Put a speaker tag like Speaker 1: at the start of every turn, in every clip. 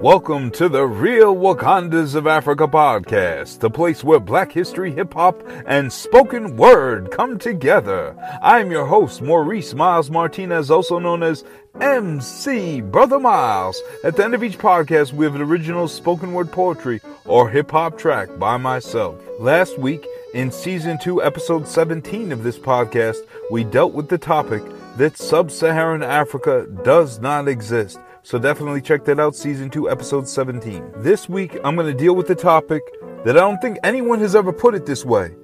Speaker 1: Welcome to the Real Wakandas of Africa podcast, the place where black history, hip hop, and spoken word come together. I'm your host, Maurice Miles Martinez, also known as MC Brotha Miles. At the end of each podcast, we have an original spoken word poetry or hip hop track by myself. Last week, in season 2, episode 17 of this podcast, we dealt with the topic that sub Saharan Africa does not exist. So definitely check that out, season 2, episode 17. This week, I'm going to deal with the topic that I don't think anyone has ever put it this way.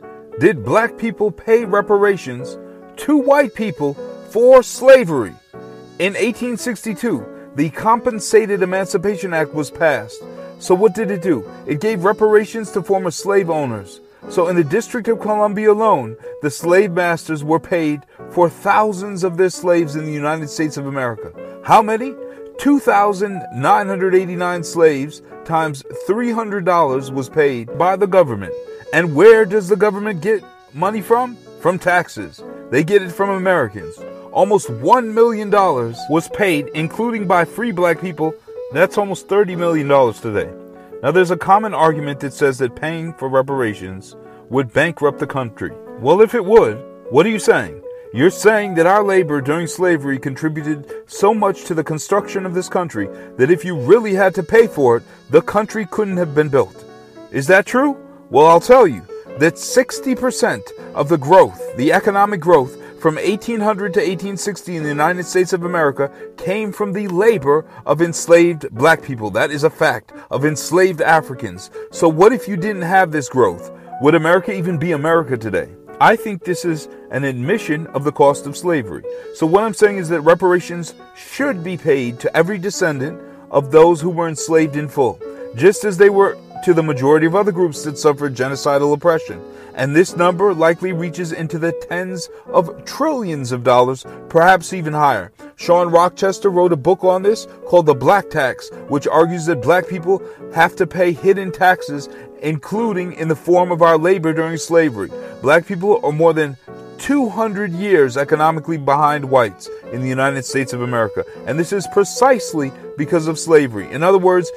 Speaker 1: Did black people pay reparations to white people for slavery? In 1862, the Compensated Emancipation Act was passed. So what did it do? It gave reparations to former slave owners. So in the District of Columbia alone, the slave masters were paid for thousands of their slaves in the United States of America. How many? 2,989 slaves times $300 was paid by the government. And where does the government get money from? From taxes. They get it from Americans. Almost $1 million was paid, including by free black people. That's almost $30 million today. Now, there's a common argument that says that paying for reparations would bankrupt the country. Well, if it would, what are you saying? You're saying that our labor during slavery contributed so much to the construction of this country that if you really had to pay for it, the country couldn't have been built. Is that true? Well, I'll tell you that 60% of the growth, the economic growth, from 1800 to 1860 in the United States of America came from the labor of enslaved black people. That is a fact, of enslaved Africans. So, what if you didn't have this growth? Would America even be America today? I think this is an admission of the cost of slavery. So, what I'm saying is that reparations should be paid to every descendant of those who were enslaved in full, just as they were to the majority of other groups that suffered genocidal oppression. And this number likely reaches into the tens of trillions of dollars, perhaps even higher. Shawn Rochester wrote a book on this called The Black Tax, which argues that black people have to pay hidden taxes including in the form of our labor during slavery. Black people are more than 200 years economically behind whites in the United States of America. And this is precisely because of slavery. In other words,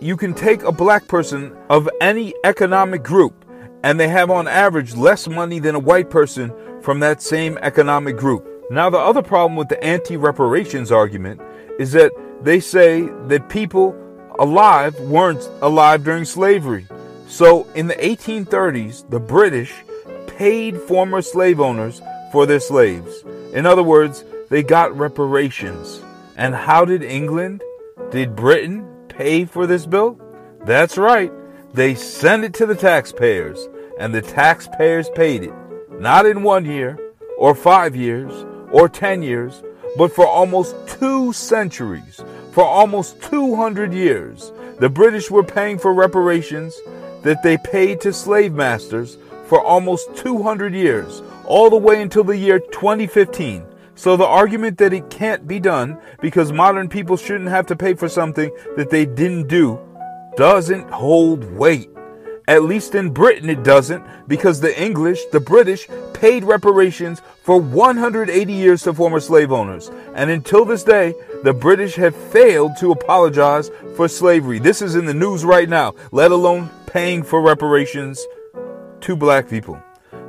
Speaker 1: you can take a black person of any economic group, and they have on average less money than a white person from that same economic group. Now, the other problem with the anti reparations argument is that they say that people alive weren't alive during slavery. So, in the 1830s, the British paid former slave owners for their slaves. In other words, they got reparations. And how did England, did Britain pay for this bill? That's right. They sent it to the taxpayers, and the taxpayers paid it. Not in one year, or five years, or ten years, but for almost two centuries. For almost 200 years, the British were paying for reparations that they paid to slave masters for almost 200 years, all the way until the year 2015. So the argument that it can't be done because modern people shouldn't have to pay for something that they didn't do doesn't hold weight. At least in Britain it doesn't because the English, the British, paid reparations for 180 years to former slave owners. And until this day, the British have failed to apologize for slavery. This is in the news right now, let alone paying for reparations to black people.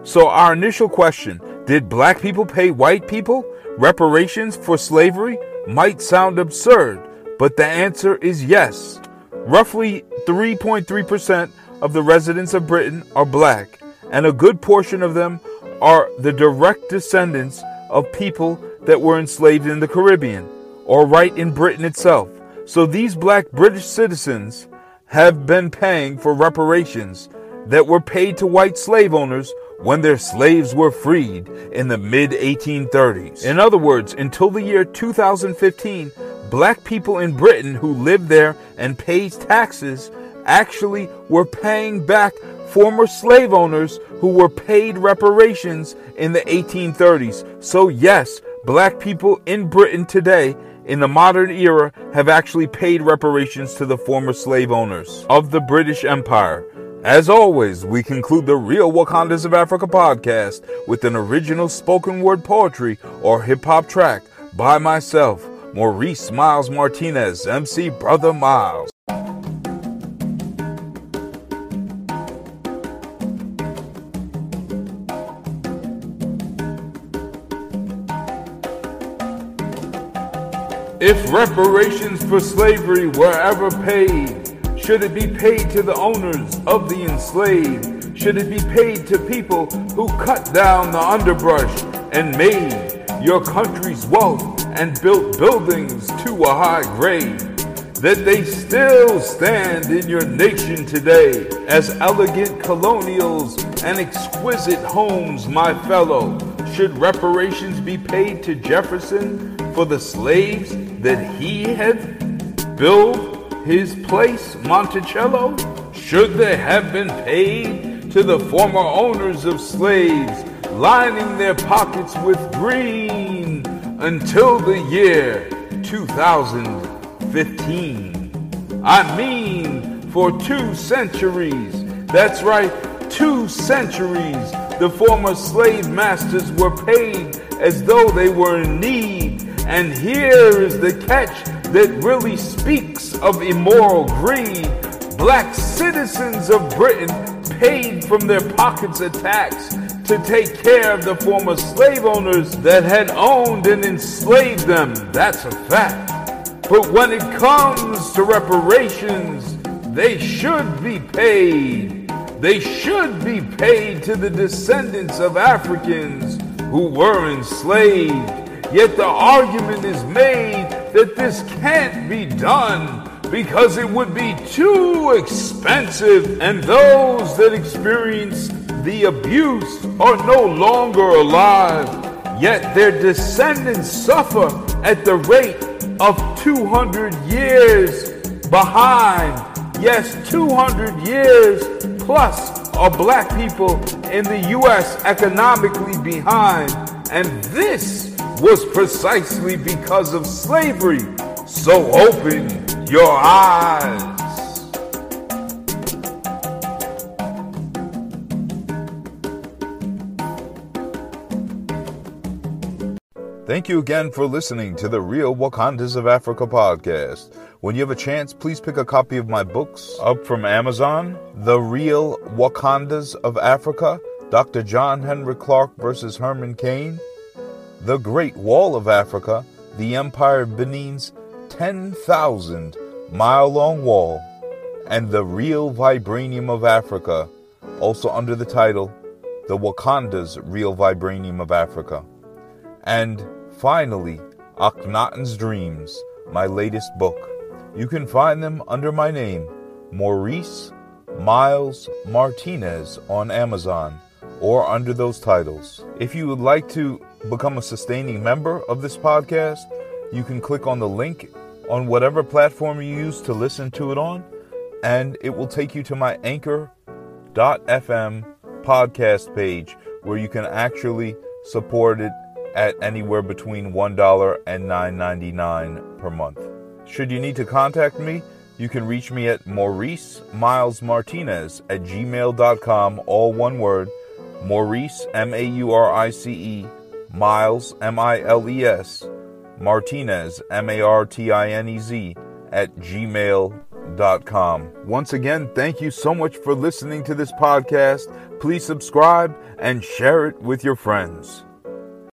Speaker 1: So our initial question, did black people pay white people? reparations for slavery might sound absurd, but the answer is yes. Roughly 3.3% of the residents of Britain are black, and a good portion of them are the direct descendants of people that were enslaved in the Caribbean or right in Britain itself. So these black British citizens have been paying for reparations that were paid to white slave owners when their slaves were freed in the mid 1830s. In other words, until the year 2015, black people in Britain who lived there and paid taxes actually were paying back former slave owners who were paid reparations in the 1830s. So, yes, black people in Britain today in the modern era have actually paid reparations to the former slave owners of the British Empire. As always, we conclude the Real Wakandas of Africa podcast with an original spoken word poetry or hip hop track by myself, Maurice Miles Martinez, MC Brotha Miles. If reparations for slavery were ever paid, should it be paid to the owners of the enslaved? Should it be paid to people who cut down the underbrush and made your country's wealth and built buildings to a high grade? That they still stand in your nation today as elegant colonials and exquisite homes, my fellow. Should reparations be paid to Jefferson for the slaves that he had built his place, Monticello? Should they have been paid to the former owners of slaves, lining their pockets with green until the year 2015? I mean, for two centuries. That's right, two centuries. The former slave masters were paid as though they were in need. And here is the catch that really speaks of immoral greed. Black citizens of Britain paid from their pockets a tax to take care of the former slave owners that had owned and enslaved them. That's a fact. But when it comes to reparations, they should be paid. They should be paid to the descendants of Africans who were enslaved. Yet the argument is made that this can't be done because it would be too expensive, and those that experienced the abuse are no longer alive. Yet their descendants suffer at the rate of 200 years behind. Yes, 200 years plus are black people in the U.S. economically behind. And this was precisely because of slavery. So open your eyes. Thank you again for listening to the Real Wakandas of Africa podcast. When you have a chance, please pick a copy of my books up from Amazon The Real Wakandas of Africa, Dr. John Henrik Clarke versus Herman Cain, the Great Wall of Africa, the Empire of Benin's 10,000 mile long wall, and the real vibranium of Africa, also under the title The Wakanda's Real Vibranium of Africa. And finally, Akhenaten's Dreams, my latest book. You can find them under my name, Maurice Miles Martinez, on Amazon or under those titles. If you would like to become a sustaining member of this podcast, you can click on the link on whatever platform you use to listen to it on, and it will take you to my anchor.fm podcast page where you can actually support it at anywhere between $1 and $9.99 per month. Should you need to contact me, you can reach me at Maurice Miles Martinez at gmail.com, all one word. Maurice, M A U R I C E, Miles, M I L E S, Martinez, M A R T I N E Z, at gmail.com. Once again, thank you so much for listening to this podcast. Please subscribe and share it with your friends.